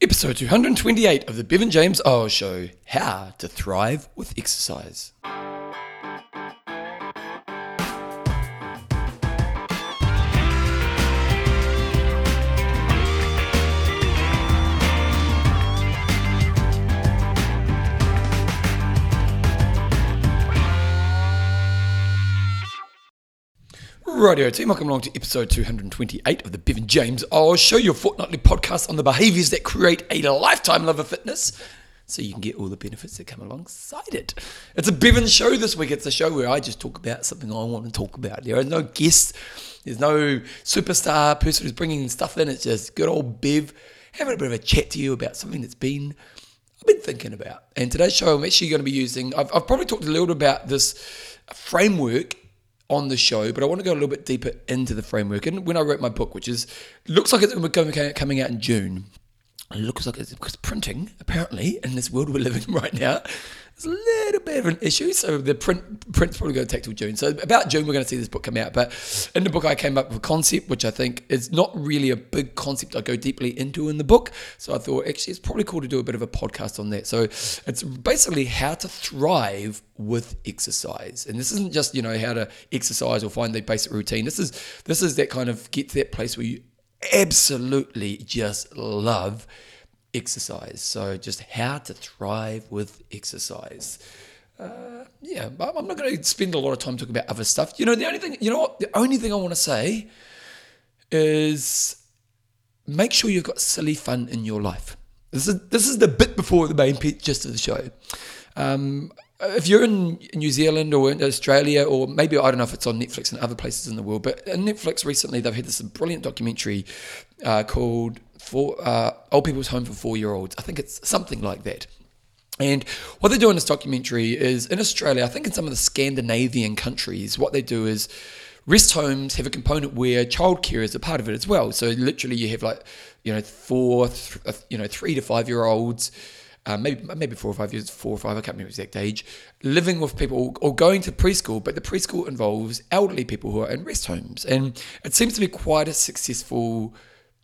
Episode 228 of the Bevan James Eyles Show How to Thrive with Exercise. Radio team, welcome along to episode 228 of the Bevan James Eyles Show, your fortnightly podcast on the behaviors that create a lifetime love of fitness so you can get all the benefits that come alongside it. It's a Bevan show this week. It's a show where I just talk about something I want to talk about. There are no guests, there's no superstar person who's bringing stuff in. It's just good old Bev having a bit of a chat to you about something that's been I've been thinking about. And today's show, I'm actually going to be using, I've, I've probably talked a little bit about this framework on the show, but I want to go a little bit deeper into the framework. And when I wrote my book, which is looks like it's going to be coming out in June, it looks like it's because printing apparently in this world we're living in right now is a little bit of an issue. So the print print's probably going to take till June. So about June we're going to see this book come out. But in the book I came up with a concept which I think is not really a big concept I go deeply into in the book. So I thought actually it's probably cool to do a bit of a podcast on that. So it's basically how to thrive with exercise. And this isn't just, you know, how to exercise or find the basic routine. This is this is that kind of get to that place where you absolutely just love exercise. So, just how to thrive with exercise. Uh, yeah, I'm not going to spend a lot of time talking about other stuff. You know, the only thing, you know what, the only thing I want to say is make sure you've got silly fun in your life. This is this is the bit before the main gist of the show. Um, if you're in New Zealand or in Australia, or maybe I don't know if it's on Netflix and other places in the world, but Netflix recently they've had this brilliant documentary uh, called "For uh, Old People's Home for Four Year Olds." I think it's something like that. And what they do in this documentary is in Australia, I think in some of the Scandinavian countries, what they do is rest homes have a component where childcare is a part of it as well. So literally, you have like you know four, th- you know three to five year olds uh, maybe maybe four or five years, four or five, I can't remember exact age, living with people or going to preschool, but the preschool involves elderly people who are in rest homes. And it seems to be quite a successful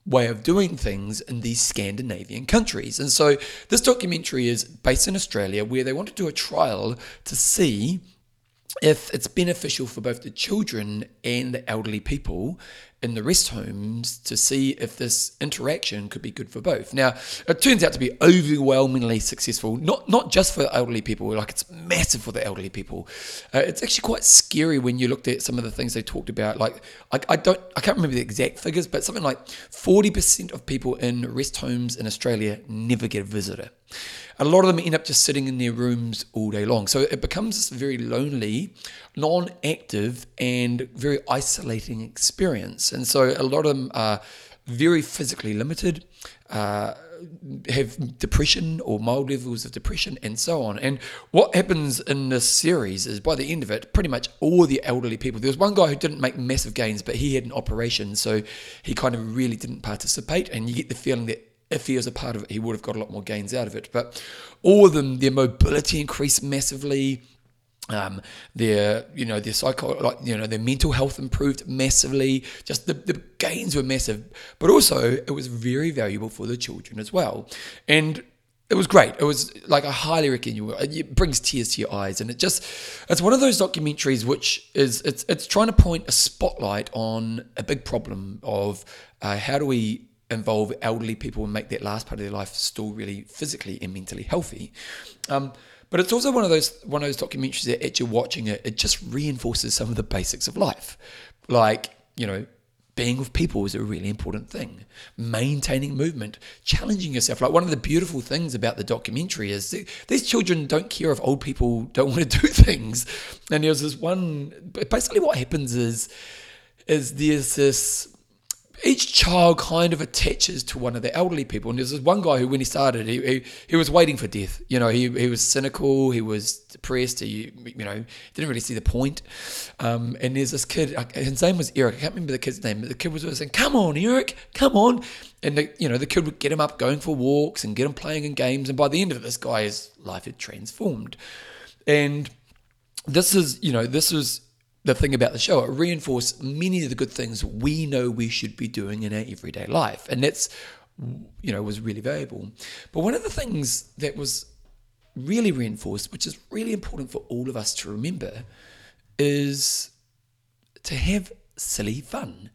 way of doing things in these Scandinavian countries. And so this documentary is based in Australia where they want to do a trial to see if it's beneficial for both the children and the elderly people in the rest homes to see if this interaction could be good for both. Now, it turns out to be overwhelmingly successful, not not just for elderly people, like it's massive for the elderly people. Uh, it's actually quite scary when you looked at some of the things they talked about. Like, I, I don't, I can't remember the exact figures, but something like 40% of people in rest homes in Australia never get a visitor. A lot of them end up just sitting in their rooms all day long. So it becomes this very lonely, non active, and very isolating experience. And so a lot of them are very physically limited. Uh, have depression or mild levels of depression and so on. And what happens in this series is by the end of it, pretty much all the elderly people. There was one guy who didn't make massive gains, but he had an operation, so he kind of really didn't participate. And you get the feeling that if he was a part of it, he would have got a lot more gains out of it. But all of them, their mobility increased massively. Um, their, you know, their psycho, like, you know, their mental health improved massively. Just the, the gains were massive, but also it was very valuable for the children as well. And it was great. It was like I highly recommend you. It brings tears to your eyes, and it just it's one of those documentaries which is it's it's trying to point a spotlight on a big problem of uh, how do we involve elderly people and make that last part of their life still really physically and mentally healthy. Um, but it's also one of those one of those documentaries that as you're watching it, it just reinforces some of the basics of life, like you know. Being with people is a really important thing. Maintaining movement, challenging yourself. Like one of the beautiful things about the documentary is these children don't care if old people don't want to do things. And there's this one. Basically, what happens is, is there's this each child kind of attaches to one of the elderly people. And there's this one guy who, when he started, he, he, he, was waiting for death. You know, he, he was cynical, he was depressed, he, you know, didn't really see the point. Um, and there's this kid, his name was Eric. I can't remember the kid's name, but the kid was always saying, Come on, Eric, come on. And, the, you know, the kid would get him up going for walks and get him playing in games. And by the end of it, this guy's life had transformed. And this is, you know, this was the thing about the show. It reinforced many of the good things we know we should be doing in our everyday life. And that's you know, was really valuable. But one of the things that was really reinforced, which is really important for all of us to remember, is to have silly fun.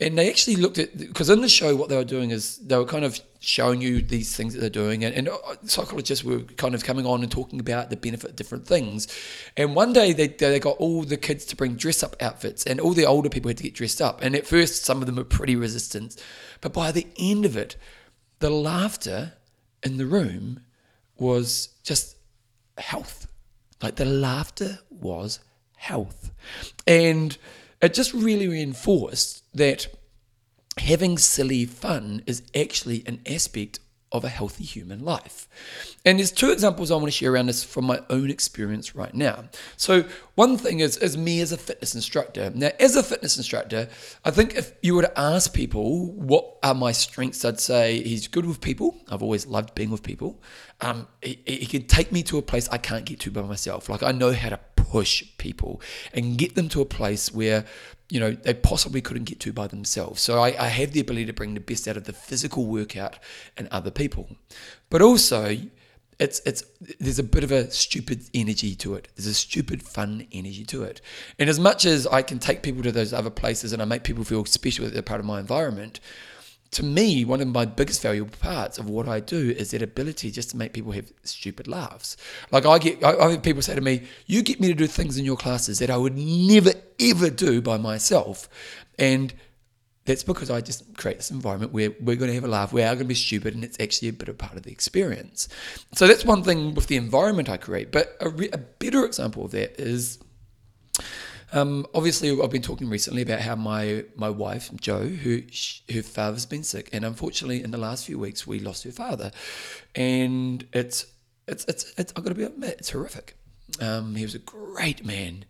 And they actually looked at because in the show, what they were doing is they were kind of showing you these things that they're doing, and, and uh, psychologists were kind of coming on and talking about the benefit of different things. And one day they they got all the kids to bring dress up outfits, and all the older people had to get dressed up. And at first, some of them were pretty resistant, but by the end of it, the laughter in the room was just health. Like the laughter was health. And it just really reinforced that having silly fun is actually an aspect of a healthy human life. And there's two examples I want to share around this from my own experience right now. So one thing is, is me as a fitness instructor. Now, as a fitness instructor, I think if you were to ask people what are my strengths, I'd say he's good with people. I've always loved being with people. Um, he, he can take me to a place I can't get to by myself. Like I know how to push people and get them to a place where you know they possibly couldn't get to by themselves. So I, I have the ability to bring the best out of the physical workout and other people, but also it's it's there's a bit of a stupid energy to it. There's a stupid fun energy to it. And as much as I can take people to those other places and I make people feel special that they're part of my environment, to me, one of my biggest valuable parts of what I do is that ability just to make people have stupid laughs. Like I get, I, I have people say to me, "You get me to do things in your classes that I would never ever do by myself," and that's because I just create this environment where we're going to have a laugh, we are going to be stupid, and it's actually a bit of part of the experience. So that's one thing with the environment I create. But a, re- a better example of that is um, obviously, I've been talking recently about how my my wife Jo, who her father's been sick, and unfortunately, in the last few weeks, we lost her father, and it's it's it's, it's I've got to be admit, it's horrific. Um, he was a great man,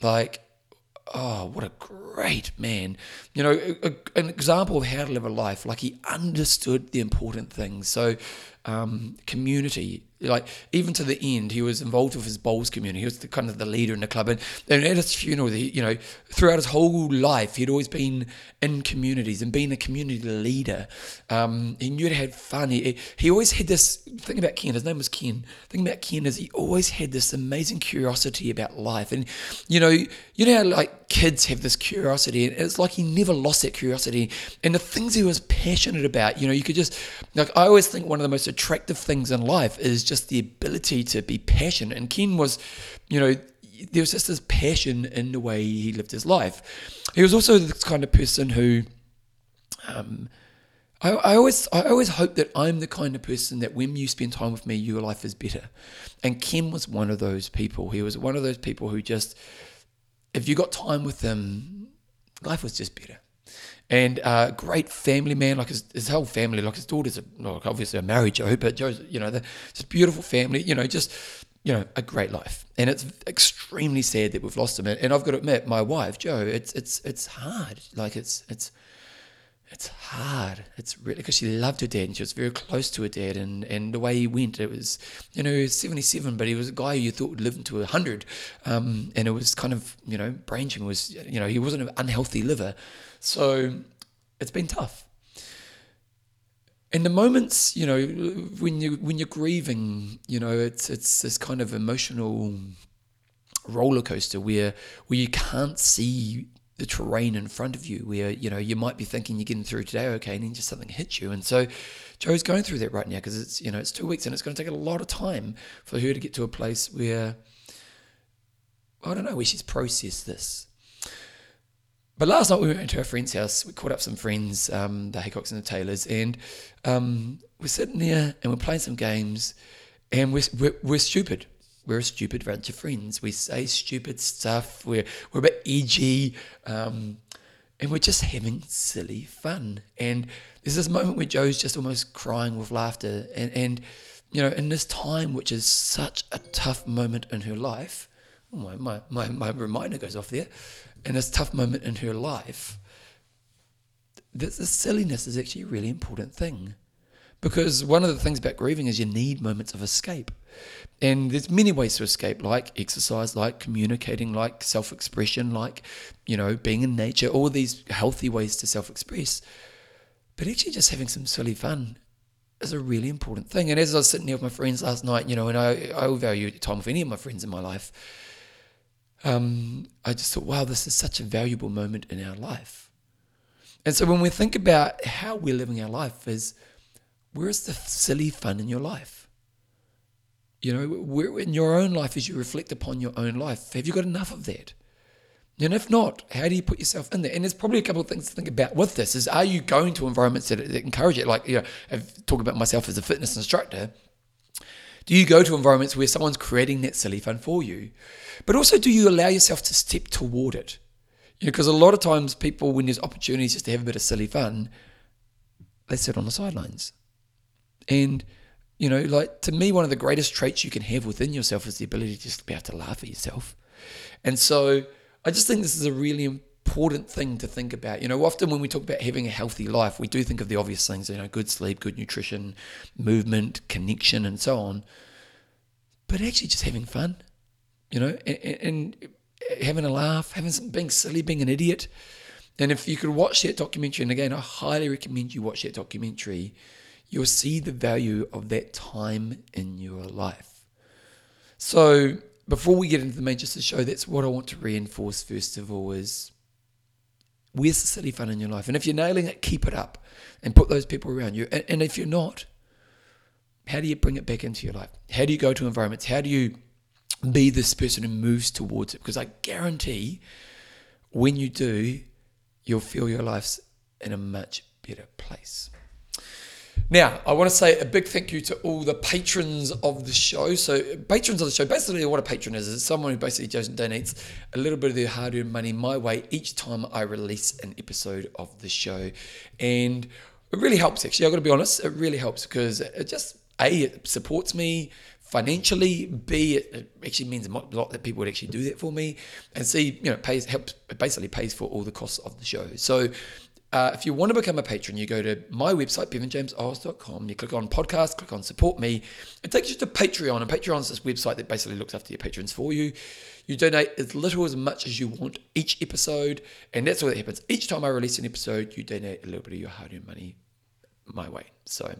like oh, what a great man. You know, a, a, an example of how to live a life. Like he understood the important things. So, um, community, like even to the end, he was involved with his bowls community. He was the, kind of the leader in the club, and, and at his funeral, he, you know, throughout his whole life, he'd always been in communities and being a community leader. Um, he knew to have fun. He, he always had this thing about Ken. His name was Ken. Thing about Ken is he always had this amazing curiosity about life, and you know, you know how like kids have this curiosity, and it's like he never lost that curiosity. And the things he was passionate about, you know, you could just like I always think one of the most attractive things in life is just the ability to be passionate. And Ken was, you know, there was just this passion in the way he lived his life. He was also the kind of person who, um, I, I, always I always hope that I'm the kind of person that when you spend time with me, your life is better. And Ken was one of those people. He was one of those people who just, if you got time with him, life was just better and uh, great family man, like his, his whole family, like his daughters, well, obviously a married Jo, but Jo's, you know, just beautiful family, you know, just, you know, a great life. And it's extremely sad that we've lost him. And I've got to admit, my wife, Jo, it's, it's, it's hard. Like it's, it's, it's hard. It's really because she loved her dad and she was very close to her dad. And, and the way he went, it was, you know, 77, but he was a guy you thought would live into 100. Um, and it was kind of, you know, branching was, you know, he wasn't an unhealthy liver. So it's been tough. In the moments, you know, when you when you're grieving, you know, it's it's this kind of emotional roller coaster where where you can't see the terrain in front of you where you know you might be thinking you're getting through today okay and then just something hits you and so jo's going through that right now because it's you know it's two weeks and it's going to take a lot of time for her to get to a place where i don't know where she's processed this but last night we went to a friend's house. We caught up some friends, um, the Haycocks and the Taylors, and um, we're sitting there and we're playing some games, and we're, we're, we're stupid. We're a stupid bunch of friends. We say stupid stuff. We're we're a bit edgy, um, and we're just having silly fun. And there's this moment where Jo's just almost crying with laughter, and and you know, in this time, which is such a tough moment in her life, oh my, my, my, my reminder goes off there in this tough moment in her life, this, this silliness is actually a really important thing. Because one of the things about grieving is you need moments of escape. And there's many ways to escape, like exercise, like communicating, like self expression, like, you know, being in nature, all these healthy ways to self express. But actually, just having some silly fun is a really important thing. And as I was sitting here with my friends last night, you know, and I, I value time with any of my friends in my life, um, I just thought, wow, this is such a valuable moment in our life. And so when we think about how we're living our life, is where's the silly fun in your life? You know, where in your own life, as you reflect upon your own life, have you got enough of that? And if not, how do you put yourself in there? And there's probably a couple of things to think about with this: is are you going to environments that, that encourage it? Like, you know, I've talked about myself as a fitness instructor. Do you go to environments where someone's creating that silly fun for you? But also, do you allow yourself to step toward it? You know, because a lot of times people, when there's opportunities just to have a bit of silly fun, they sit on the sidelines. And, you know, like to me, one of the greatest traits you can have within yourself is the ability to just be able to laugh at yourself. And so, I just think this is a really important thing to think about. You know, often when we talk about having a healthy life, we do think of the obvious things, you know, good sleep, good nutrition, movement, connection, and so on. But actually, just having fun, you know, and, and having a laugh, having some, being silly, being an idiot. And if you could watch that documentary, and again, I highly recommend you watch that documentary, you'll see the value of that time in your life. So, before we get into the Manchester show, that's what I want to reinforce first of all is where's the silly fun in your life? And if you're nailing it, keep it up and put those people around you. And, and if you're not, how do you bring it back into your life? How do you go to environments? How do you be this person who moves towards it? Because I guarantee when you do, you'll feel your life's in a much better place. Now, I want to say a big thank you to all the patrons of the show. So, patrons of the show, basically, what a patron is, is someone who basically just donates a little bit of their hard earned money my way each time I release an episode of the show. And it really helps, actually. I've got to be honest, it really helps because it just, A, it supports me financially. B, it, actually means a lot that people would actually do that for me. And C, you know, pays, helps, it basically pays for all the costs of the show. So, uh, if you want to become a patron, you go to my website, bevanjameseyles.com. You click on podcast, click on support me. It takes you to Patreon, and Patreon is this website that basically looks after your patrons for you. You donate as little as much as you want each episode, and that's what happens. Each time I release an episode, you donate a little bit of your hard earned money my way. So,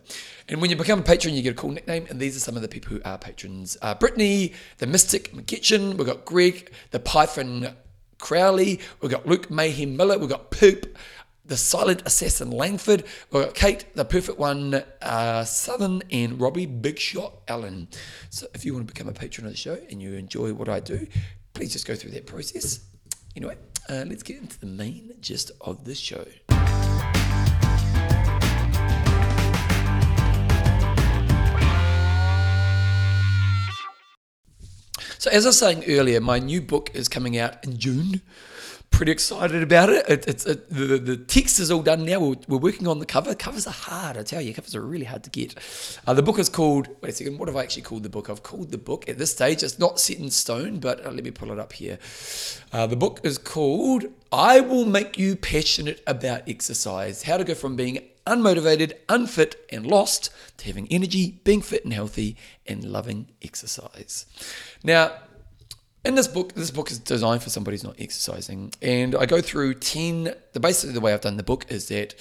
and when you become a patron, you get a cool nickname, and these are some of the people who are patrons: uh, Brittany, the Mystic McKitchen, we've got Greg, the Python Crowley, we've got Luke Mayhem Miller, we've got Poop the silent assassin Langford. We've got Kate, the perfect one, uh, Southern, and Robbie Big Shot Allen. So if you want to become a patron of the show and you enjoy what I do, please just go through that process. Anyway, uh, let's get into the main gist of the show. So, as I was saying earlier, my new book is coming out in June pretty excited about it. it it's it, the, the text is all done now. We're, we're, working on the cover. Covers are hard, I tell you. Covers are really hard to get. Uh, the book is called. Wait a second. What have I actually called the book? I've called the book at this stage. It's not set in stone, but uh, let me pull it up here. Uh, the book is called "I Will Make You Passionate About Exercise: How to Go from Being Unmotivated, Unfit, and Lost to Having Energy, Being Fit and Healthy, and Loving Exercise." Now in this book, this book is designed for somebody who's not exercising, and I go through ten. The basically the way I've done the book is that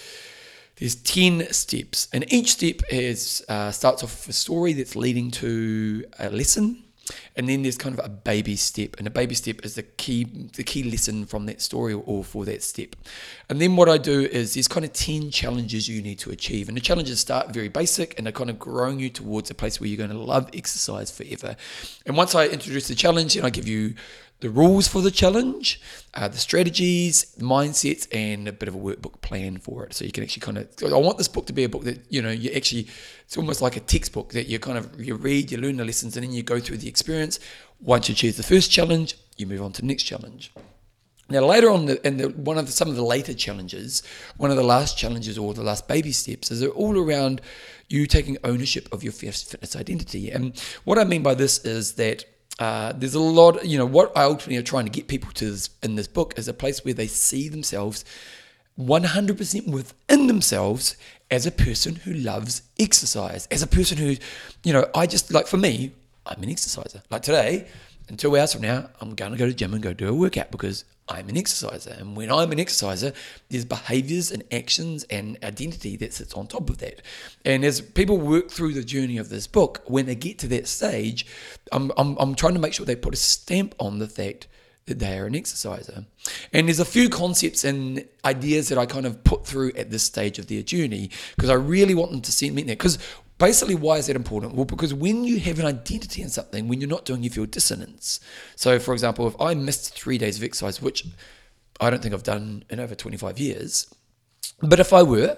there's ten steps, and each step is uh, starts off with a story that's leading to a lesson, and then there's kind of a baby step, and a baby step is the key the key lesson from that story or for that step. And then what I do is there's kind of ten challenges you need to achieve, and the challenges start very basic, and they're kind of growing you towards a place where you're going to love exercise forever. And once I introduce the challenge, and I give you the rules for the challenge, uh, the strategies, mindsets, and a bit of a workbook plan for it. So you can actually kind of. I want this book to be a book that you know you actually. It's almost like a textbook that you kind of you read, you learn the lessons, and then you go through the experience. Once you choose the first challenge, you move on to the next challenge. Now later on, the, and the, one of the, some of the later challenges, one of the last challenges or the last baby steps, is they're all around you taking ownership of your fitness identity. And what I mean by this is that uh, there's a lot, you know, what I ultimately are trying to get people to this, in this book is a place where they see themselves 100% within themselves as a person who loves exercise, as a person who, you know, I just like for me, I'm an exerciser. Like today, in two hours from now, I'm going to go to the gym and go do a workout because I'm an exerciser. And when I'm an exerciser, there's behaviors and actions and identity that sits on top of that. And as people work through the journey of this book, when they get to that stage, I'm, I'm, I'm trying to make sure they put a stamp on the fact that they are an exerciser. And there's a few concepts and ideas that I kind of put through at this stage of their journey because I really want them to see me there. Because basically, why is that important? Well, because when you have an identity in something, when you're not doing, you feel dissonance. So, for example, if I missed three days of exercise, which I don't think I've done in over 25 years, but if I were,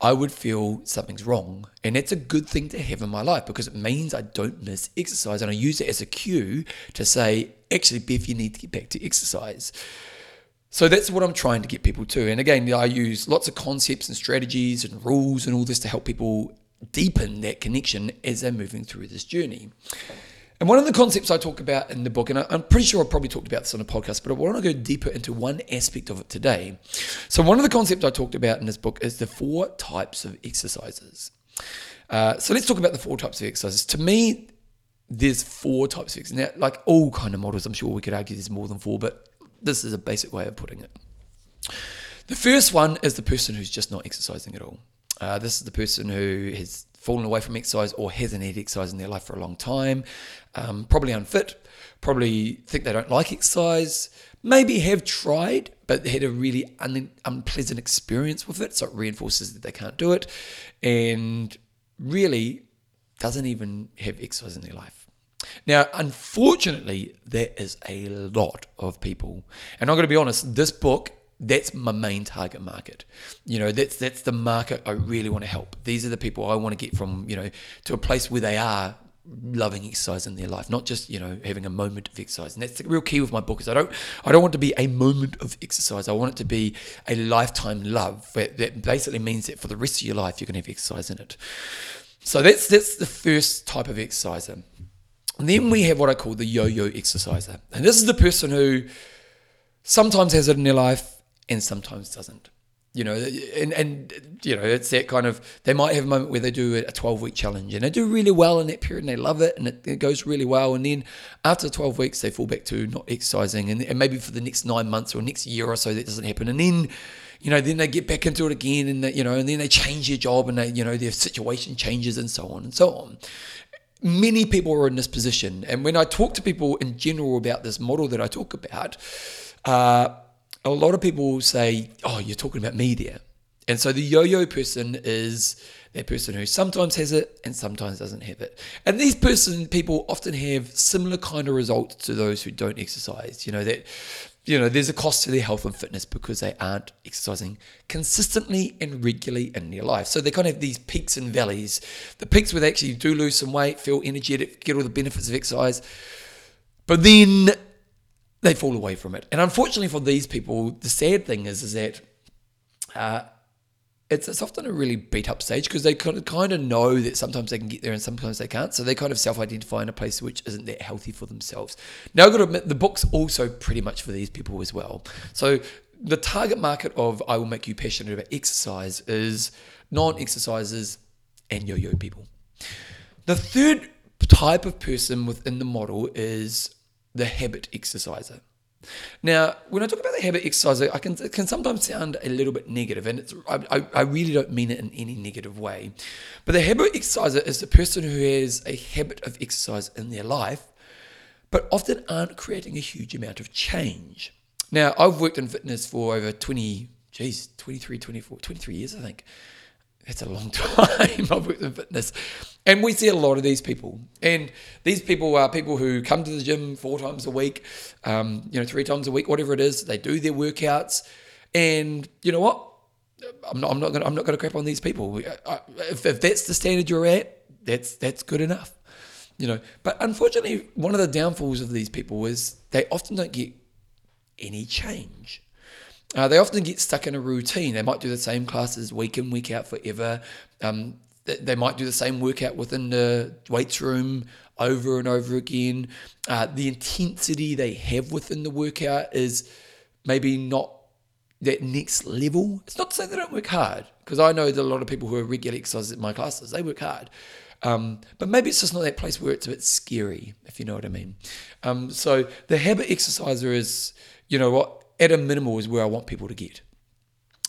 I would feel something's wrong. And that's a good thing to have in my life because it means I don't miss exercise. And I use it as a cue to say, actually, Bev, you need to get back to exercise. So that's what I'm trying to get people to. And again, I use lots of concepts and strategies and rules and all this to help people deepen that connection as they're moving through this journey. And one of the concepts I talk about in the book, and I'm pretty sure I probably talked about this on a podcast, but I want to go deeper into one aspect of it today. So, one of the concepts I talked about in this book is the four types of exercises. Uh, so, let's talk about the four types of exercises. To me, there's four types of exercises. Now, like all kind of models, I'm sure we could argue there's more than four, but this is a basic way of putting it. The first one is the person who's just not exercising at all. Uh, this is the person who has fallen away from exercise or hasn't had exercise in their life for a long time, um, probably unfit, probably think they don't like exercise, maybe have tried but had a really un- unpleasant experience with it, so it reinforces that they can't do it, and really doesn't even have exercise in their life. Now, unfortunately, there is a lot of people, and I'm going to be honest, this book that's my main target market. You know, that's that's the market I really want to help. These are the people I want to get from, you know, to a place where they are loving exercise in their life, not just, you know, having a moment of exercise. And that's the real key with my book is I don't I don't want to be a moment of exercise. I want it to be a lifetime love that, basically means that for the rest of your life you're gonna have exercise in it. So that's that's the first type of exerciser. And then we have what I call the yo-yo exerciser. And this is the person who sometimes has it in their life and sometimes doesn't. You know, and, and you know, it's that kind of they might have a moment where they do a 12 week challenge and they do really well in that period and they love it and it, it goes really well. And then after 12 weeks, they fall back to not exercising and, and maybe for the next nine months or next year or so, that doesn't happen. And then, you know, then they get back into it again and, they, you know, and then they change their job and they, you know, their situation changes and so on and so on many people are in this position. And when I talk to people in general about this model that I talk about, uh, a lot of people will say, "Oh, you're talking about media," and so the yo-yo person is that person who sometimes has it and sometimes doesn't have it. And these person people often have similar kind of results to those who don't exercise. You know that you know there's a cost to their health and fitness because they aren't exercising consistently and regularly in their life. So they kind of have these peaks and valleys. The peaks where they actually do lose some weight, feel energetic, get all the benefits of exercise. But then they fall away from it. And unfortunately for these people, the sad thing is, is that uh, it's, it's often a really beat up stage because they kind of, kind of know that sometimes they can get there and sometimes they can't. So they kind of self identify in a place which isn't that healthy for themselves. Now, I've got to admit, the book's also pretty much for these people as well. So the target market of I Will Make You Passionate About Exercise is non exercisers and yo yo people. The third type of person within the model is the habit exerciser. Now, when I talk about the habit exerciser, I can it can sometimes sound a little bit negative, and it's I, I really don't mean it in any negative way. But the habit exerciser is the person who has a habit of exercise in their life, but often aren't creating a huge amount of change. Now, I've worked in fitness for over 20, geez, 23, 24, 23 years, I think. That's a long time I've worked in fitness. And we see a lot of these people. And these people are people who come to the gym four times a week, um, you know, three times a week, whatever it is. They do their workouts. And you know what? I'm not, I'm not gonna, I'm not gonna crap on these people. If, if that's the standard you're at, that's, that's good enough. You know, but unfortunately, one of the downfalls of these people is they often don't get any change. Uh, they often get stuck in a routine. They might do the same classes week in, week out forever. Um, they might do the same workout within the weights room over and over again. Uh, the intensity they have within the workout is maybe not that next level. It's not to say they don't work hard, because I know that a lot of people who are regular exercisers at my classes, they work hard. Um, but maybe it's just not that place where it's a bit scary, if you know what I mean. Um, so the habit exerciser is, you know what, at a minimal is where I want people to get.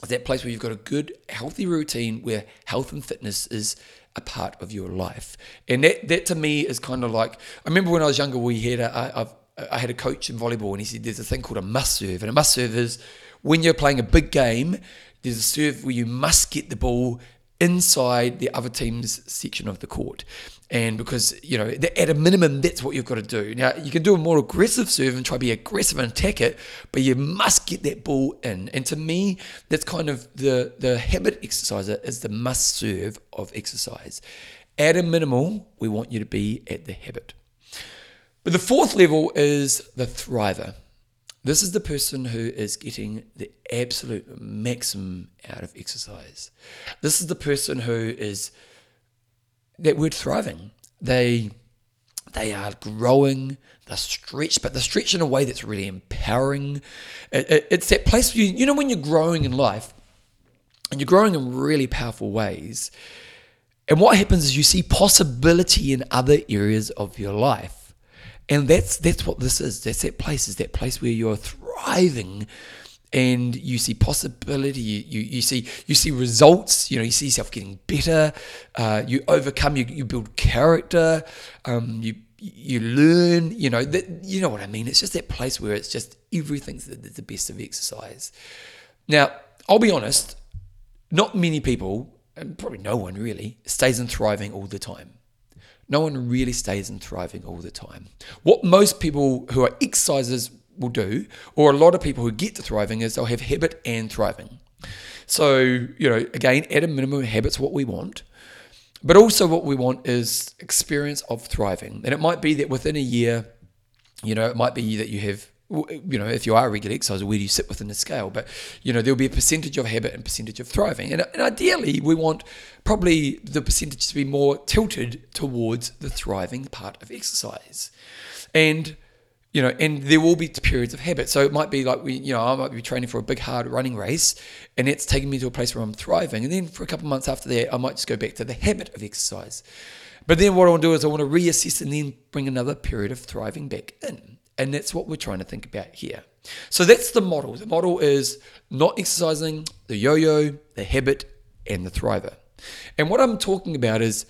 That place where you've got a good, healthy routine where health and fitness is a part of your life. And that, that to me is kind of like, I remember when I was younger, we had a, I've, I had a coach in volleyball and he said there's a thing called a must serve. And a must serve is when you're playing a big game, there's a serve where you must get the ball inside the other team's section of the court. And because, you know, at a minimum, that's what you've got to do. Now, you can do a more aggressive serve and try to be aggressive and attack it, but you must get that ball in. And to me, that's kind of the, the habit exerciser is the must serve of exercise. At a minimal, we want you to be at the habit. But the fourth level is the thriver. This is the person who is getting the absolute maximum out of exercise. This is the person who is that word thriving. They they are growing, they're stretched, but they're stretched in a way that's really empowering. It, it, it's that place where you, you know when you're growing in life and you're growing in really powerful ways. And what happens is you see possibility in other areas of your life. And that's that's what this is. That's that place. Is that place where you're thriving and you see possibility. You, you, see you see results. You know you see yourself getting better. Uh, you overcome you, you build character. Um, you you learn you know that you know what i mean? It's just that place where it's just everything's the, the best of exercise. Now i'll be honest not many people and probably no one really stays in thriving all the time no one really stays in thriving all the time. What most people who are exercisers will do, or a lot of people who get to thriving, is they'll have habit and thriving. So, you know, again, at a minimum, habit's what we want. But also, what we want is experience of thriving. And it might be that within a year, you know, it might be that you have you know, if you are a regular exerciser, where do you sit within the scale? But, you know, there'll be a percentage of habit and percentage of thriving. And, and ideally, we want probably the percentage to be more tilted towards the thriving part of exercise. And, you know, and there will be periods of habit. So it might be like we, you know, I might be training for a big hard running race, and it's taking me to a place where I'm thriving. And then for a couple of months after that, I might just go back to the habit of exercise. But then what I want to do is I want to reassess and then bring another period of thriving back in. And that's what we're trying to think about here. So that's the model. The model is not exercising, the yo yo, the habit, and the thriver. And what I'm talking about is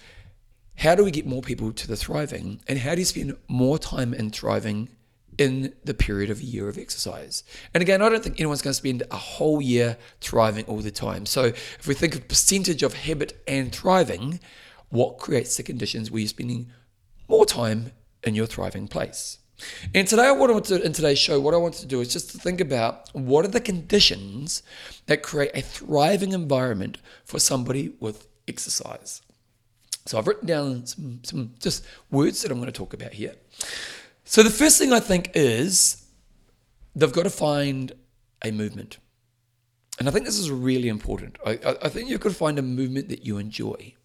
how do we get more people to the thriving and how do you spend more time in thriving in the period of a year of exercise. And again, I don't think anyone's going to spend a whole year thriving all the time. So if we think of percentage of habit and thriving, what creates the conditions where you're spending more time in your thriving place? And today, I want to in today's show, what I want to do is just to think about what are the conditions that create a thriving environment for somebody with exercise. So I've written down some, some just words that I'm going to talk about here. So the first thing I think is they've got to find a movement. And I think this is really important. I, I think you've got to find a movement that you enjoy.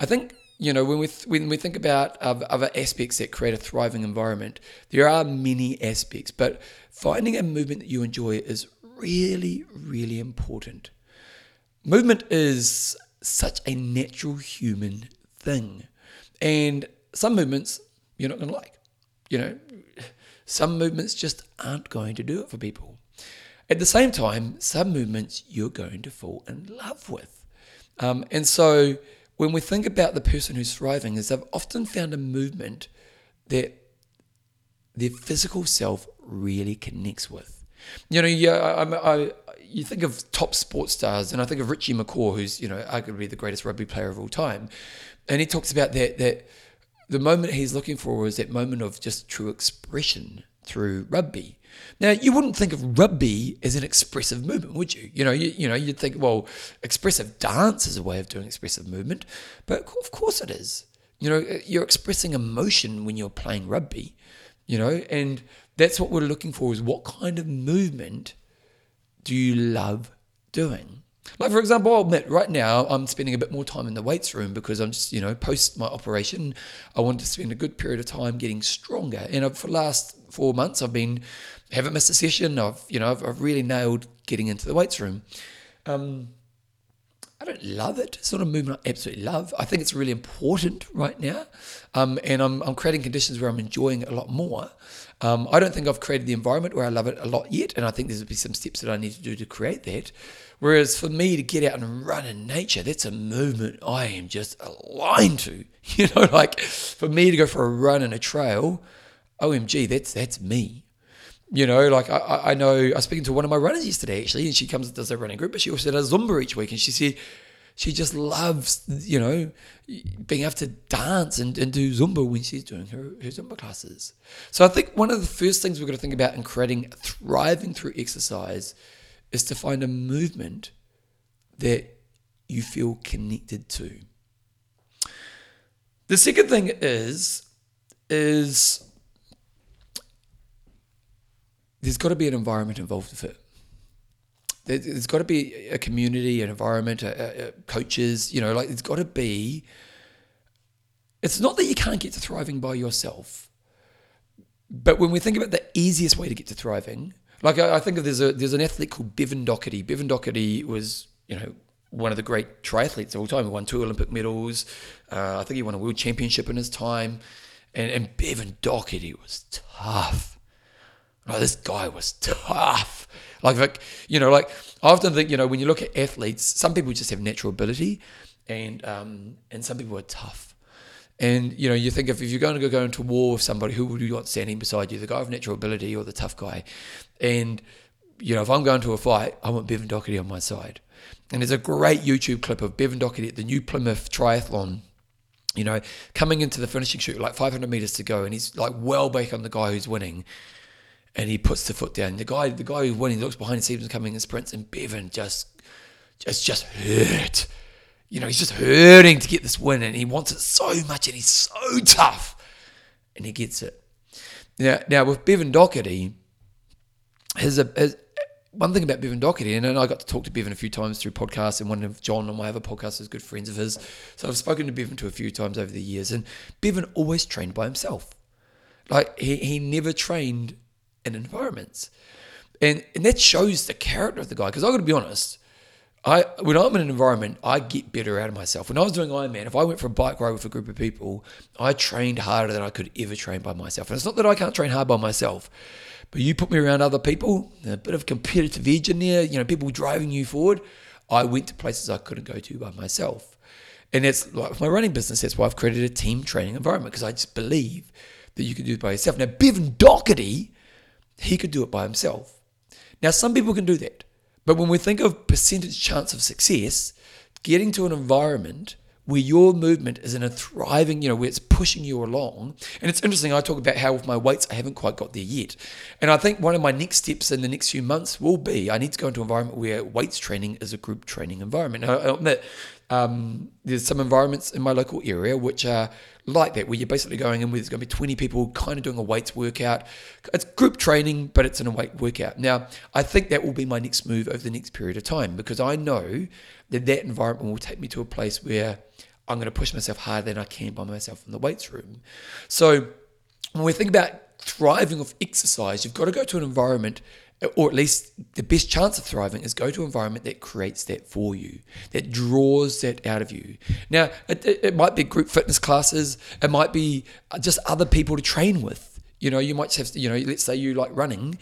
I think you know, when we th- when we think about other aspects that create a thriving environment, there are many aspects, but finding a movement that you enjoy is really, really important. Movement is such a natural human thing, and some movements you're not going to like. You know, some movements just aren't going to do it for people. At the same time, some movements you're going to fall in love with, um, and so when we think about the person who's thriving, is they've often found a movement that their physical self really connects with. You know, yeah, I, I, you think of top sports stars, and I think of Richie McCaw, who's you know arguably the greatest rugby player of all time, and he talks about that that the moment he's looking for is that moment of just true expression through rugby. Now, you wouldn't think of rugby as an expressive movement, would you? You know, you, you know, you'd think, well, expressive dance is a way of doing expressive movement, but of course it is. You know, uh, you're expressing emotion when you're playing rugby, you know, and that's what we're looking for is what kind of movement do you love doing? Like, for example, I'll admit right now I'm spending a bit more time in the weights room because I'm just, you know, post my operation, I want to spend a good period of time getting stronger. And for the last four months, I've been, haven't missed a session. I've, you know, I've, I've really nailed getting into the weights room. Um, I don't love it. It's not a movement I absolutely love. I think it's really important right now. Um, and I'm, I'm creating conditions where I'm enjoying it a lot more. Um, I don't think I've created the environment where I love it a lot yet. And I think there's be some steps that I need to do to create that. Whereas for me to get out and run in nature, that's a movement I am just aligned to. You know, like for me to go for a run in a trail, OMG, that's that's me. You know, like I, I know I was speaking to one of my runners yesterday actually, and she comes and does a running group, but she also does Zumba each week, and she said she just loves, you know, being able to dance and, and do Zumba when she's doing her, her Zumba classes. So I think one of the first things we're going to think about in creating thriving through exercise is to find a movement that you feel connected to. The second thing is is there's got to be an environment involved with it. There's got to be a community, an environment, a, a coaches. You know, like it's got to be. It's not that you can't get to thriving by yourself, but when we think about the easiest way to get to thriving, like I, I think of there's a there's an athlete called Bevan Docherty. Bevan Docherty was you know one of the great triathletes of all time. He won two Olympic medals. Uh, I think he won a world championship in his time. And, and Bevan Docherty was tough. Like, this guy was tough. Like, like, you know, like I often think, you know, when you look at athletes, some people just have natural ability and um, and some people are tough. And, you know, you think if, if you're going to go into war with somebody, who would you want standing beside you? The guy with natural ability or the tough guy? And, you know, if I'm going to a fight, I want Bevan Docherty on my side. And there's a great YouTube clip of Bevan Docherty at the New Plymouth Triathlon, you know, coming into the finishing chute, like 500 meters to go, and he's like well back on the guy who's winning. And he puts the foot down. The guy, the guy who's winning, looks behind and sees him coming and sprints, and Bevan just, just, just hurt. You know, he's just hurting to get this win, and he wants it so much, and he's so tough, and he gets it. Now, now with Bevan Docherty, his, his one thing about Bevan Docherty, and I got to talk to Bevan a few times through podcasts, and one of John on my other podcast is good friends of his. So I've spoken to Bevan to a few times over the years, and Bevan always trained by himself. Like he, he never trained in environments. And and that shows the character of the guy. Because I gotta be honest, I when I'm in an environment, I get better out of myself. When I was doing Ironman, if I went for a bike ride with a group of people, I trained harder than I could ever train by myself. And it's not that I can't train hard by myself, but you put me around other people, a bit of competitive edge in there, you know, people driving you forward. I went to places I couldn't go to by myself. And it's like my running business, that's why I've created a team training environment because I just believe that you can do it by yourself. Now, Bevan Docherty, he could do it by himself. Now, some people can do that. But when we think of percentage chance of success, getting to an environment where your movement is in a thriving, you know, where it's pushing you along. And it's interesting, I talk about how with my weights, I haven't quite got there yet. And I think one of my next steps in the next few months will be I need to go into an environment where weights training is a group training environment. Now, I admit, um, there's some environments in my local area which are like that, where you're basically going in with there's going to be 20 people kind of doing a weights workout. It's group training, but it's in a weight workout. Now, I think that will be my next move over the next period of time because I know that that environment will take me to a place where I'm going to push myself harder than I can by myself in the weights room. So when we think about thriving of exercise, you've got to go to an environment, or at least the best chance of thriving is go to an environment that creates that for you, that draws that out of you. Now, it, it, it might be group fitness classes, it might be uh, just other people to train with. You know, you might have, you know, let's say you like running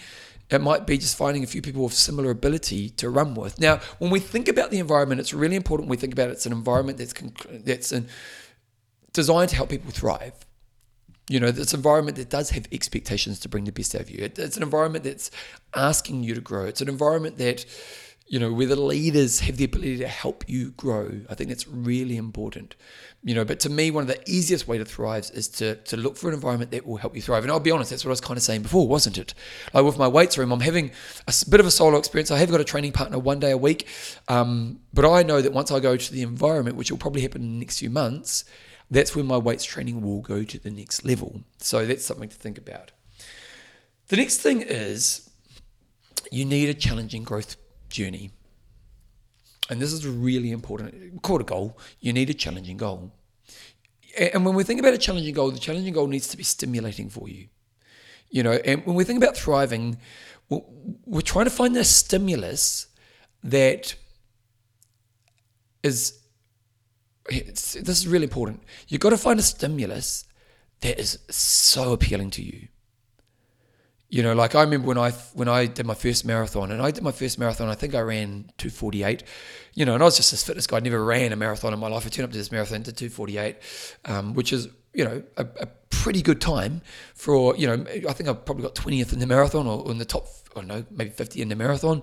it might be just finding a few people with similar ability to run with. Now, when we think about the environment, it's really important we think about it. it's an environment that's that's designed to help people thrive. You know, it's an environment that does have expectations to bring the best out of you. It, it's an environment that's asking you to grow. It's an environment that you know, where the leaders have the ability to help you grow. I think that's really important. You know, but to me, one of the easiest way to thrive is to to look for an environment that will help you thrive. And I'll be honest, that's what I was kind of saying before, wasn't it? Like with my weights room, I'm having a bit of a solo experience. I have got a training partner one day a week, um, but I know that once I go to the environment, which will probably happen in the next few months, that's where my weights training will go to the next level. So that's something to think about. The next thing is you need a challenging growth journey. And this is really important. Call it a goal. You need a challenging goal. And when we think about a challenging goal, the challenging goal needs to be stimulating for you. You know, and when we think about thriving, we're trying to find a stimulus that is this is really important. You've got to find a stimulus that is so appealing to you. You know, like I remember when I when I did my first marathon, and I did my first marathon. I think I ran two forty eight. You know, and I was just this fitness guy. I never ran a marathon in my life. I turned up to this marathon, did two forty eight, um, which is you know a, a, pretty good time for you know. I think I probably got twentieth in the marathon, or, or in the top. I don't know, maybe fifty in the marathon.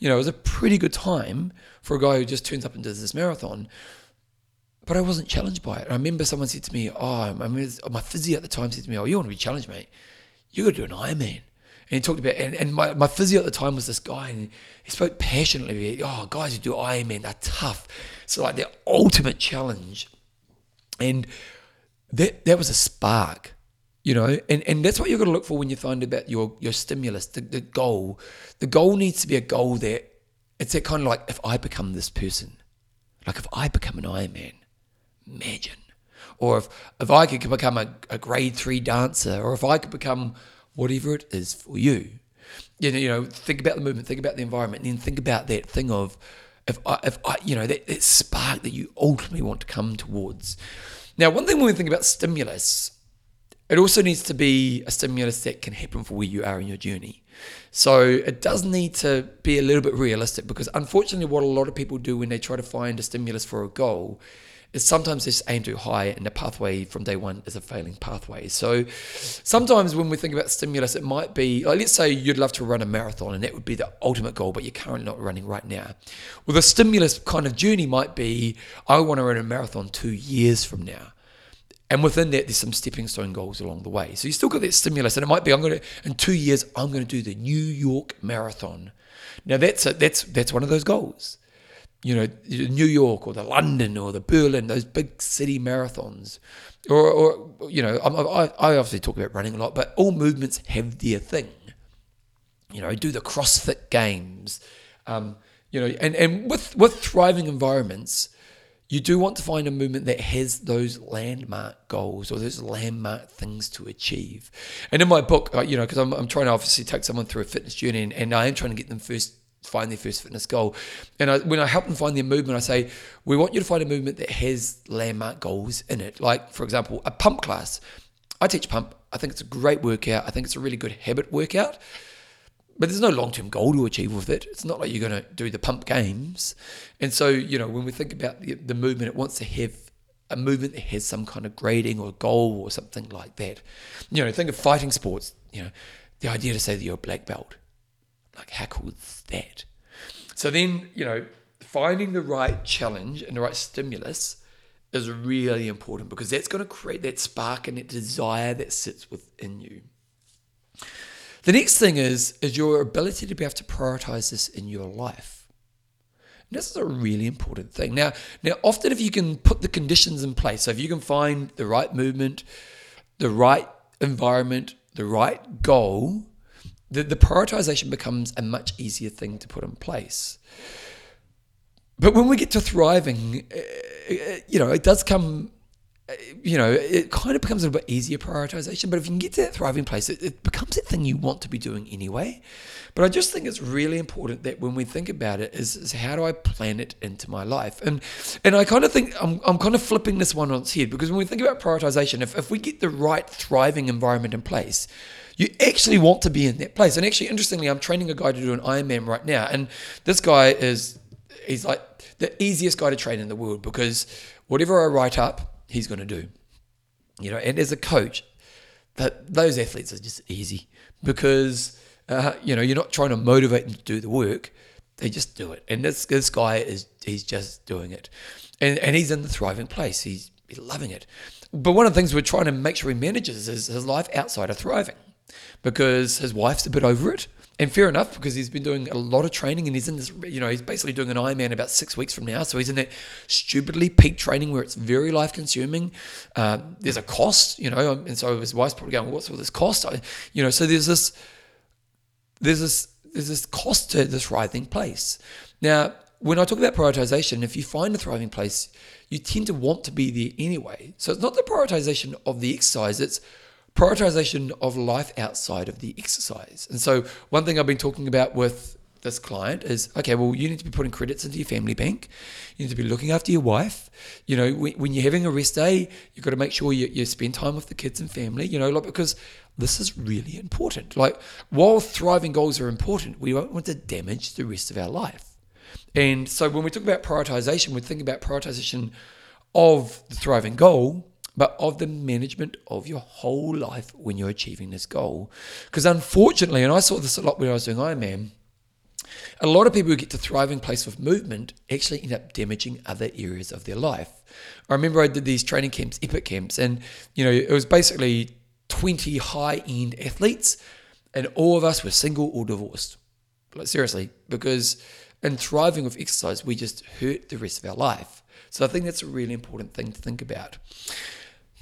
You know, it was a pretty good time for a guy who just turns up and does this marathon. But I wasn't challenged by it. I remember someone said to me, "Oh, I mean, my physio at the time said to me, oh, you want to be challenged, mate? You got to do an Ironman." And he talked about, and, and my, my physio at the time was this guy, and he spoke passionately. Oh, guys who do Ironman, they're tough. So like the ultimate challenge, and that that was a spark, you know. And and that's what you're going to look for when you find about your your stimulus, the, the goal. The goal needs to be a goal that it's that kind of like if I become this person, like if I become an Ironman, imagine. Or if, if I could become a, a grade three dancer, or if I could become whatever it is for you. You know, you know, think about the movement, think about the environment, and then think about that thing of if I, if I, you know, that, that spark that you ultimately want to come towards. Now, one thing when we think about stimulus, it also needs to be a stimulus that can happen for where you are in your journey. So it does need to be a little bit realistic because unfortunately, what a lot of people do when they try to find a stimulus for a goal sometimes just aim too high and the pathway from day one is a failing pathway. So sometimes when we think about stimulus, it might be, like let's say you'd love to run a marathon and that would be the ultimate goal, but you're currently not running right now. Well, the stimulus kind of journey might be, I want to run a marathon two years from now. And within that, there's some stepping stone goals along the way. So you still got that stimulus, and it might be I'm going to in two years I'm going to do the New York Marathon. Now that's a, that's that's one of those goals you know, New York or the London or the Berlin, those big city marathons. Or, or you know, I, I obviously talk about running a lot, but all movements have their thing. You know, do the CrossFit Games. Um, you know, and, and with, with thriving environments, you do want to find a movement that has those landmark goals or those landmark things to achieve. And in my book, uh, you know, because I'm, I'm trying to obviously take someone through a fitness journey and, and I am trying to get them first find their first fitness goal. And I, when I help them find their movement, I say, we want you to find a movement that has landmark goals in it. Like, for example, a pump class. I teach pump. I think it's a great workout. I think it's a really good habit workout. But there's no long term goal to achieve with it. It's not like you're going to do the pump games. And so, you know, when we think about the, the movement, it wants to have a movement that has some kind of grading or goal or something like that. You know, think of fighting sports. You know, the idea to say that you're a black belt like, how cool is that? So then, you know, finding the right challenge and the right stimulus is really important because that's going to create that spark and that desire that sits within you. The next thing is is your ability to be able to prioritize this in your life. And this is a really important thing. Now, now often if you can put the conditions in place, so if you can find the right movement, the right environment, the right goal, the, the prioritization becomes a much easier thing to put in place. But when we get to thriving, uh, uh, you know, it does come, uh, you know, it kind of becomes a little bit easier prioritization. But if you can get to that thriving place, it, it becomes that thing you want to be doing anyway. But I just think it's really important that when we think about it, is, is how do I plan it into my life? And and I kind of think I'm, I'm kind of flipping this one on its head because when we think about prioritization, if, if we get the right thriving environment in place, you actually want to be in that place. And actually, interestingly, I'm training a guy to do an Ironman right now, and this guy is he's like the easiest guy to train in the world because whatever I write up, he's going to do. You know, and as a coach, that those athletes are just easy because uh, you know you're not trying to motivate them to do the work; they just do it. And this this guy is he's just doing it, and and he's in the thriving place. He's, he's loving it. But one of the things we're trying to make sure he manages is his life outside of thriving because his wife's a bit over it. And fair enough, because he's been doing a lot of training and he's in this, you know, he's basically doing an Ironman about six weeks from now. So he's in that stupidly peak training where it's very life consuming. Uh, there's a cost, you know, and so his wife's probably going, what's all this cost? I, you know, so there's this, there's this, there's this cost to this thriving place. Now, when I talk about prioritization, if you find a thriving place, you tend to want to be there anyway. So it's not the prioritization of the exercise, it's prioritization of life outside of the exercise. And so, one thing I've been talking about with this client is okay, well, you need to be putting credits into your family bank. You need to be looking after your wife. You know, when, when you're having a rest day, you've got to make sure you, you spend time with the kids and family, you know, like, because this is really important. Like, while thriving goals are important, we don't want to damage the rest of our life. And so when we talk about prioritization, we think about prioritization of the thriving goal, but of the management of your whole life when you're achieving this goal. Because unfortunately, and I saw this a lot when I was doing Ironman, a lot of people who get to thriving place with movement actually end up damaging other areas of their life. I remember I did these training camps, epic camps, and you know it was basically 20 high-end athletes, and all of us were single or divorced. Like seriously, because in thriving with exercise, we just hurt the rest of our life. So I think that's a really important thing to think about.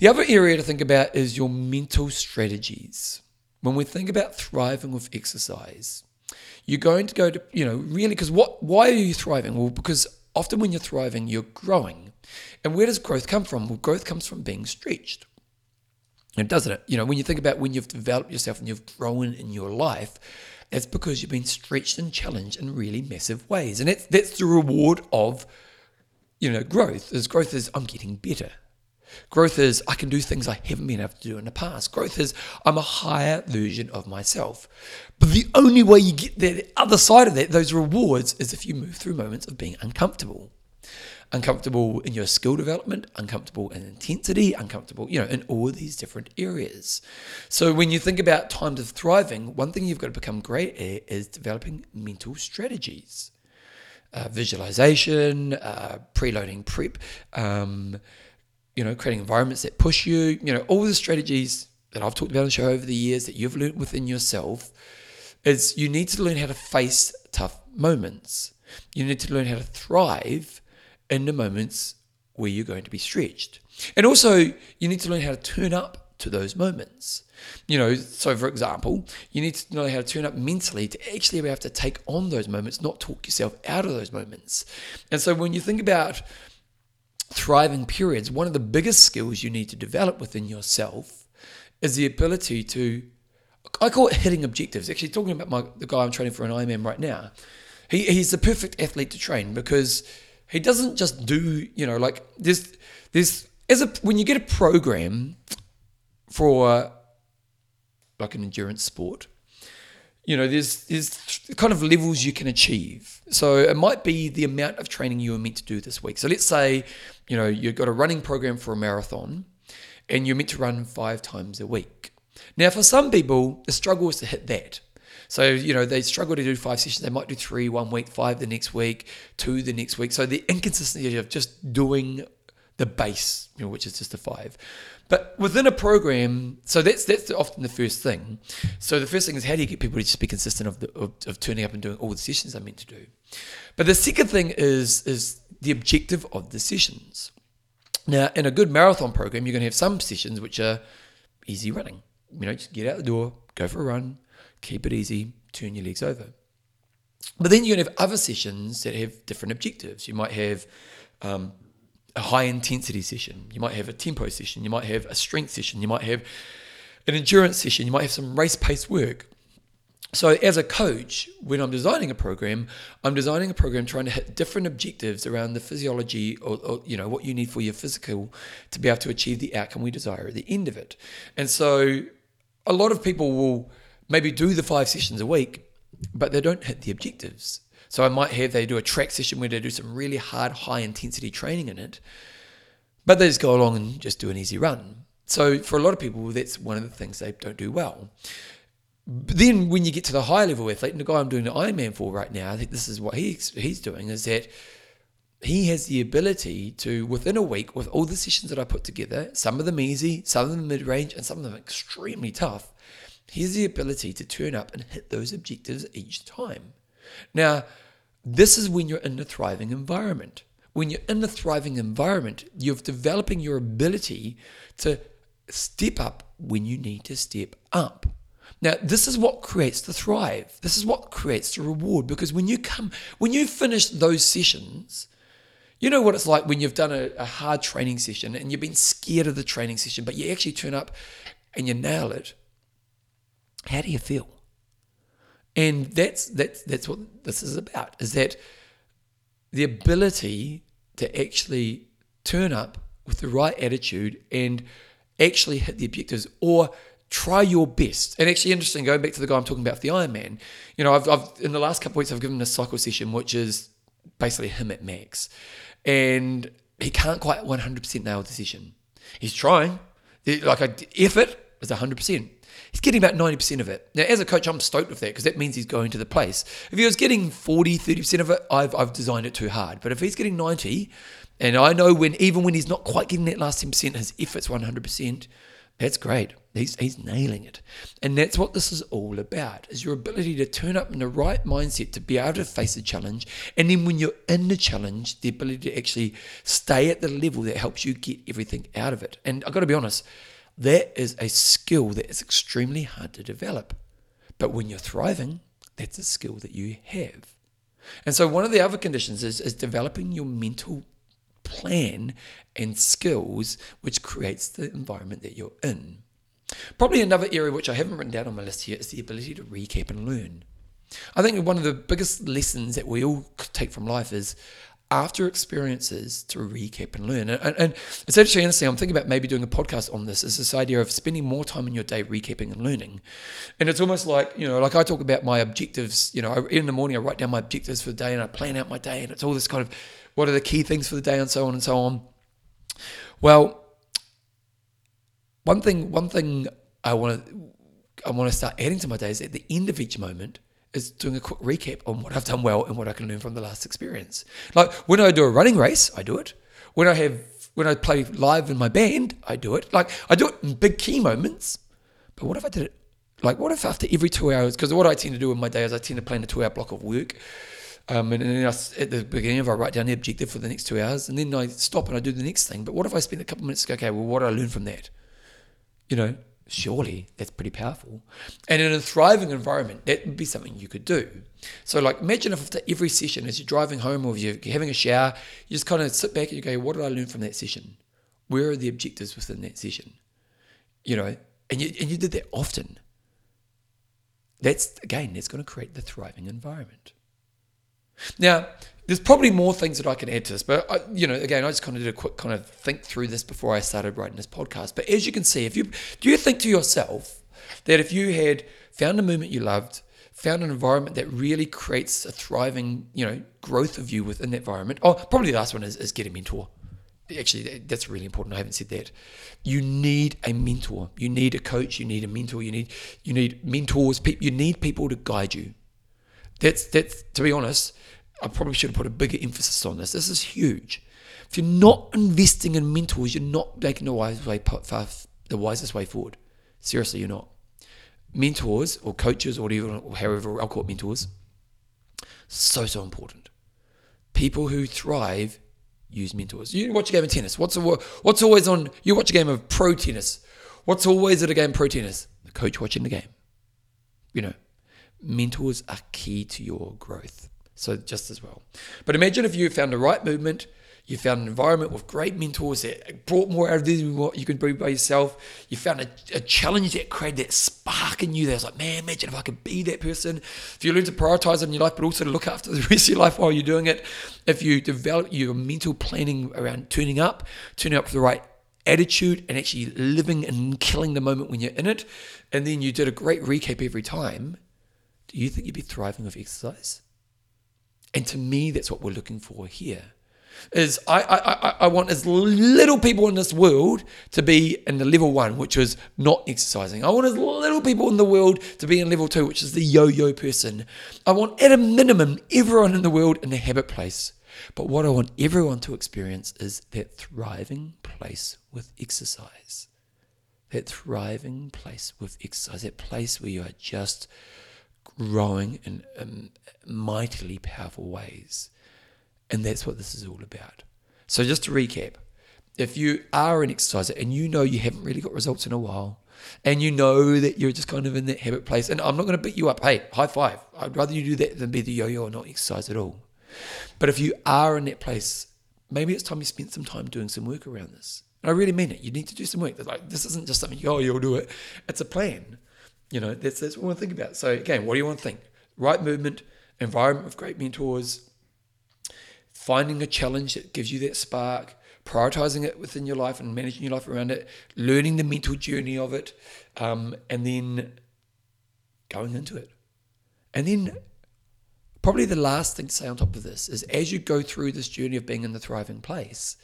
The other area to think about is your mental strategies. When we think about thriving with exercise, you're going to go to, you know, really, because what, why are you thriving? Well, because often when you're thriving, you're growing. And where does growth come from? Well, growth comes from being stretched. And doesn't it? You know, when you think about when you've developed yourself and you've grown in your life, it's because you've been stretched and challenged in really massive ways. And that's, that's the reward of, you know, growth. Is growth is I'm getting better. Growth is I can do things I haven't been able to do in the past. Growth is I'm a higher version of myself. But the only way you get there, the other side of that, those rewards, is if you move through moments of being uncomfortable. Uncomfortable in your skill development, uncomfortable in intensity, uncomfortable, you know, in all these different areas. So when you think about times of thriving, one thing you've got to become great at is developing mental strategies. Uh, visualization, uh, preloading prep, um, you know, creating environments that push you, you know, all the strategies that I've talked about on the show over the years that you've learned within yourself is you need to learn how to face tough moments. You need to learn how to thrive in the moments where you're going to be stretched. And also, you need to learn how to turn up to those moments. You know, so for example, you need to know how to turn up mentally to actually be able to take on those moments, not talk yourself out of those moments. And so when you think about thriving periods, one of the biggest skills you need to develop within yourself is the ability to, I call it hitting objectives. Actually, talking about my the guy I'm training for an Ironman right now, he, he's the perfect athlete to train because he doesn't just do, you know, like this, this, as a, when you get a program for like an endurance sport, you know, there's there's kind of levels you can achieve. So it might be the amount of training you are meant to do this week. So let's say, you know, you've got a running program for a marathon, and you're meant to run five times a week. Now, for some people, the struggle is to hit that. So, you know, they struggle to do five sessions. They might do three one week, five the next week, two the next week. So the inconsistency of just doing the base, you know, which is just a five. But within a program, so that's that's often the first thing. So the first thing is how do you get people to just be consistent of, the, of, of turning up and doing all the sessions they're meant to do. But the second thing is is the objective of the sessions. Now, in a good marathon program, you're going to have some sessions which are easy running. You know, just get out the door, go for a run, keep it easy, turn your legs over. But then you're going to have other sessions that have different objectives. You might have um, a high intensity session. You might have a tempo session. You might have a strength session. You might have an endurance session. You might have some race pace work. So, as a coach, when I'm designing a program, I'm designing a program trying to hit different objectives around the physiology or, or, you know what you need for your physical to be able to achieve the outcome we desire at the end of it. And so, a lot of people will maybe do the five sessions a week, but they don't hit the objectives. So I might have they do a track session where they do some really hard, high intensity training in it, but they just go along and just do an easy run. So for a lot of people, that's one of the things they don't do well. But then when you get to the high level athlete, and the guy I'm doing the Ironman for right now, I think this is what he's he's doing is that he has the ability to within a week with all the sessions that I put together, some of them easy, some of them mid range, and some of them extremely tough. He has the ability to turn up and hit those objectives each time. Now, this is when you're in a thriving environment. When you're in a thriving environment, you're developing your ability to step up when you need to step up. Now, this is what creates the thrive. This is what creates the reward because when you come, when you finish those sessions, you know what it's like when you've done a, a, hard training session and you've been scared of the training session, but you actually turn up and you nail it. How do you feel? And that's that's that's what this is about. Is that the ability to actually turn up with the right attitude and actually hit the objectives or try your best. And actually, interesting, going back to the guy I'm talking about for the Ironman, you know, I've, I've in the last couple of weeks, I've given him a cycle session, which is basically him at max. And he can't quite 100% nail the session. He's trying. Like, effort is 100%. He's getting about 90% of it. Now, as a coach, I'm stoked with that because that means he's going to the place. If he was getting 40, 30% of it, I've, I've designed it too hard. But if he's getting 90, and I know when even when he's not quite getting that last 10%, his effort's 100%, that's great. He's, he's nailing it. And that's what this is all about, is your ability to turn up in the right mindset to be able to face a challenge. And then when you're in the challenge, the ability to actually stay at the level that helps you get everything out of it. And I've got to be honest, that is a skill that is extremely hard to develop. But when you're thriving, that's a skill that you have. And so one of the other conditions is, is developing your mental plan and skills, which creates the environment that you're in. Probably another area which I haven't written down on my list here is the ability to recap and learn. I think one of the biggest lessons that we all take from life is after experiences to recap and learn. And, and, it's actually interesting. I'm thinking about maybe doing a podcast on this. Is this idea of spending more time in your day recapping and learning? And it's almost like you know, like I talk about my objectives. You know, in the morning I write down my objectives for the day and I plan out my day, and it's all this kind of what are the key things for the day and so on and so on. Well, one thing, one thing I want to, I want to start adding to my days at the end of each moment is doing a quick recap on what I've done well and what I can learn from the last experience. Like when I do a running race, I do it. When I have when I play live in my band, I do it. Like I do it in big key moments. But what if I did it like what if after every two hours? Because what I tend to do in my day is I tend to plan a two hour block of work. Um, and, then I, at the beginning of I write down the objective for the next two hours, and then I stop and I do the next thing. But what if I spend a couple of minutes? Okay, well, what do I learn from that? You know, surely that's pretty powerful. And in a thriving environment, that would be something you could do. So, like, imagine if after every session, as you're driving home or you're having a shower, you just kind of sit back and you go, What did I learn from that session? Where are the objectives within that session? You know, and you, and you did that often. That's, again, that's going to create the thriving environment. Now, there's probably more things that I can add to this, but I, you know, again, I just kind of did a quick kind of think through this before I started writing this podcast. But as you can see, if you do you think to yourself that if you had found a movement you loved, found an environment that really creates a thriving, you know, growth of you within that environment. Oh, probably the last one is, is get a mentor. Actually, that's really important. I haven't said that. You need a mentor. You need a coach. You need a mentor. You need you need mentors. You need people to guide you. That's that's to be honest I probably should have put a bigger emphasis on this. This is huge. If you're not investing in mentors, you're not making the wise way the wisest way forward. Seriously, you're not. Mentors or coaches or whatever, or however I'll call it mentors, so so important. People who thrive use mentors. You watch a game of tennis. What's a, what's always on? You watch a game of pro tennis. What's always at a game pro tennis? The coach watching the game. You know, mentors are key to your growth. So just as well. But imagine if you found the right movement, you found an environment with great mentors that brought more out of this than what you could bring by yourself. You found a, a, challenge that created that spark in you that was like, man, imagine if I could be that person. If you learn to prioritize in your life, but also to look after the rest of your life while you're doing it. If you develop your mental planning around turning up, turning up with the right attitude and actually living and killing the moment when you're in it, and then you did a great recap every time, do you think you'd be thriving with exercise? And to me, that's what we're looking for here. Is I, I, I want as little people in this world to be in the level one, which is not exercising. I want as little people in the world to be in level two, which is the yo-yo person. I want at a minimum everyone in the world in the habit place. But what I want everyone to experience is that thriving place with exercise. That thriving place with exercise. That place where you are just growing in mightily powerful ways. And that's what this is all about. So, just to recap, if you are an exerciser and you know you haven't really got results in a while, and you know that you're just kind of in that habit place, and I'm not going to beat you up, hey, high five. I'd rather you do that than be the yo yo or not exercise at all. But if you are in that place, maybe it's time you spent some time doing some work around this. And I really mean it. You need to do some work. Like this isn't just something, oh, you'll do it. It's a plan. You know, that's, that's what we want to think about. So again, what do you want to think? right movement, environment with great mentors, finding a challenge that gives you that spark, prioritizing it within your life and managing your life around it, learning the mental journey of it, um, and then going into it. And then probably the last thing to say on top of this is as you go through this journey of being in the thriving place,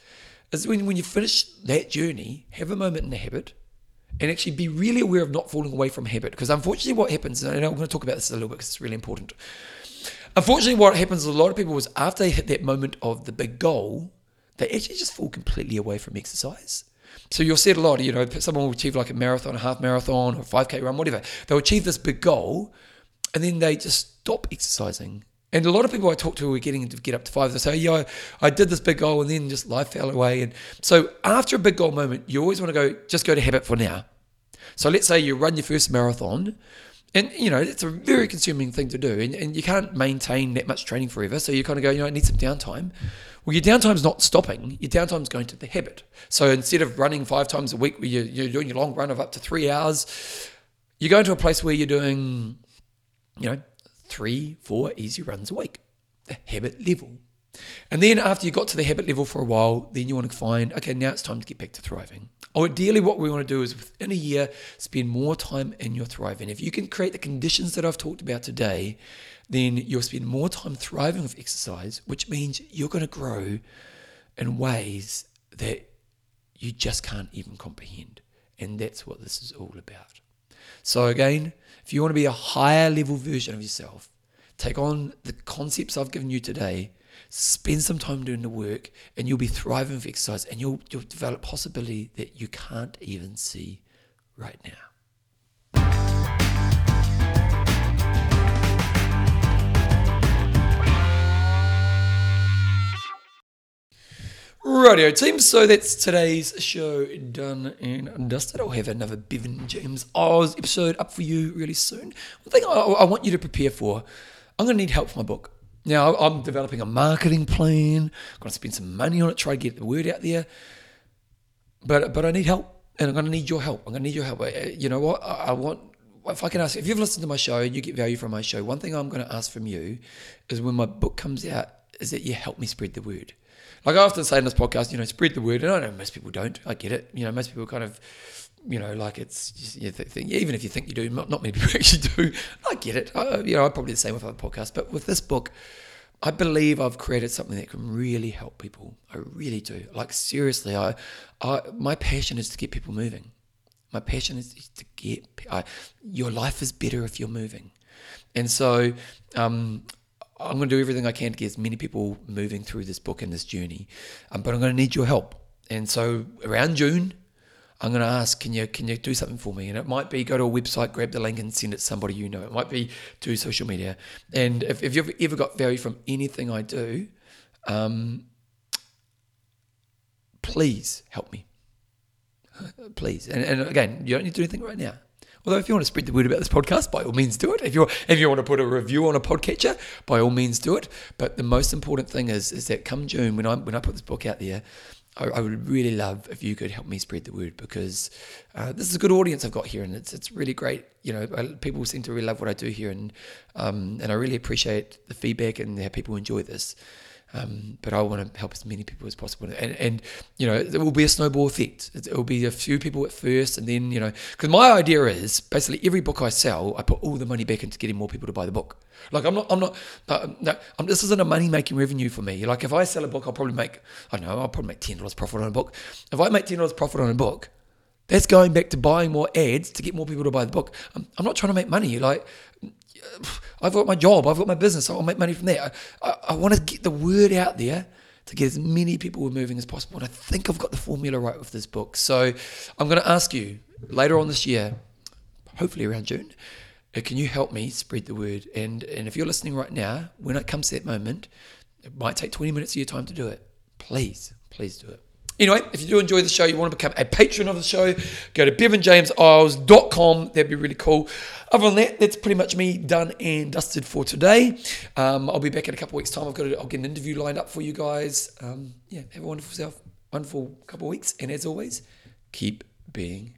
is when, when you finish that journey, have a moment in the habit and actually be really aware of not falling away from habit. Because unfortunately, what happens, and I'm going to talk about this a little bit because it's really important. Unfortunately, what happens to a lot of people is after they hit that moment of the big goal, they actually just fall completely away from exercise. So you'll see it a lot, you know, someone will achieve like a marathon, a half marathon, or a 5K run, whatever. They'll achieve this big goal and then they just stop exercising. And a lot of people I talk to are getting to get up to five. They say, "Yeah, I, I did this big goal, and then just life fell away." And so, after a big goal moment, you always want to go, just go to habit for now. So, let's say you run your first marathon, and you know it's a very consuming thing to do, and, and you can't maintain that much training forever. So you kind of go, you know, I need some downtime. Well, your downtime's not stopping. Your downtime's going to the habit. So instead of running five times a week, where you're, you're doing your long run of up to three hours, you go into a place where you're doing, you know, three, four easy runs a week, the habit level. And then after you got to the habit level for a while, then you want to find, okay, now it's time to get back to thriving. Or ideally, what we want to do is within a year, spend more time in your thriving. If you can create the conditions that I've talked about today, then you'll spend more time thriving with exercise, which means you're going to grow in ways that you just can't even comprehend. And that's what this is all about. So, again, if you want to be a higher level version of yourself, take on the concepts I've given you today, spend some time doing the work, and you'll be thriving with exercise and you'll, you'll develop possibility that you can't even see right now. Radio team, so that's today's show done and dusted. I'll have another Bevan James Eyles episode up for you really soon. One thing I, I want you to prepare for, I'm going to need help for my book. Now, I'm developing a marketing plan, I'm going to spend some money on it, try to get the word out there. But but I need help, and I'm going to need your help. I'm going to need your help. You know what? I, I want if I can ask, if you've listened to my show and you get value from my show, one thing I'm going to ask from you is when my book comes out, is that you help me spread the word. Like I often say in this podcast, you know, spread the word. And I know most people don't. I get it. You know, most people kind of, you know, like it's just, you think, even if you think you do, not, not many people actually do. I get it. I, you know, I'm probably the same with other podcasts, but with this book, I believe I've created something that can really help people. I really do. Like seriously, I, I my passion is to get people moving. My passion is to get I, your life is better if you're moving, and so um, I'm going to do everything I can to get as many people moving through this book and this journey. Um, but I'm going to need your help. And so around June, I'm going to ask, can you can you do something for me? And it might be go to a website, grab the link, and send it to somebody you know. It might be do social media. And if, if you've ever got value from anything I do, um, please help me. please. And, and again, you don't need to do anything right now. Although if you want to spread the word about this podcast, by all means do it. If you if you want to put a review on a podcatcher, by all means do it. But the most important thing is is that come June when I when I put this book out there, I, I would really love if you could help me spread the word because uh, this is a good audience I've got here, and it's it's really great. You know, people seem to really love what I do here, and um, and I really appreciate the feedback and how people enjoy this. Um, but I want to help as many people as possible. And, and you know, it will be a snowball effect. It will be a few people at first, and then, you know, because my idea is basically every book I sell, I put all the money back into getting more people to buy the book. Like, I'm not, I'm not, uh, no, I'm, this isn't a money making revenue for me. Like, if I sell a book, I'll probably make, I don't know, I'll probably make $10 profit on a book. If I make $10 profit on a book, that's going back to buying more ads to get more people to buy the book. I'm, I'm not trying to make money. Like, I've got my job, I've got my business, I'll make money from there. I, I, I want to get the word out there to get as many people moving as possible. And I think I've got the formula right with this book. So I'm going to ask you later on this year, hopefully around June, uh, can you help me spread the word? And and if you're listening right now, when it comes to that moment, it might take 20 minutes of your time to do it. Please, please do it. Anyway, if you do enjoy the show, you want to become a patron of the show, go to bevanjameseyles.com. That'd be really cool. Other than that, that's pretty much me done and dusted for today. Um, I'll be back in a couple weeks' time. I've got to, I'll get an interview lined up for you guys. Um, yeah, have a wonderful self, wonderful couple of weeks. And as always, keep being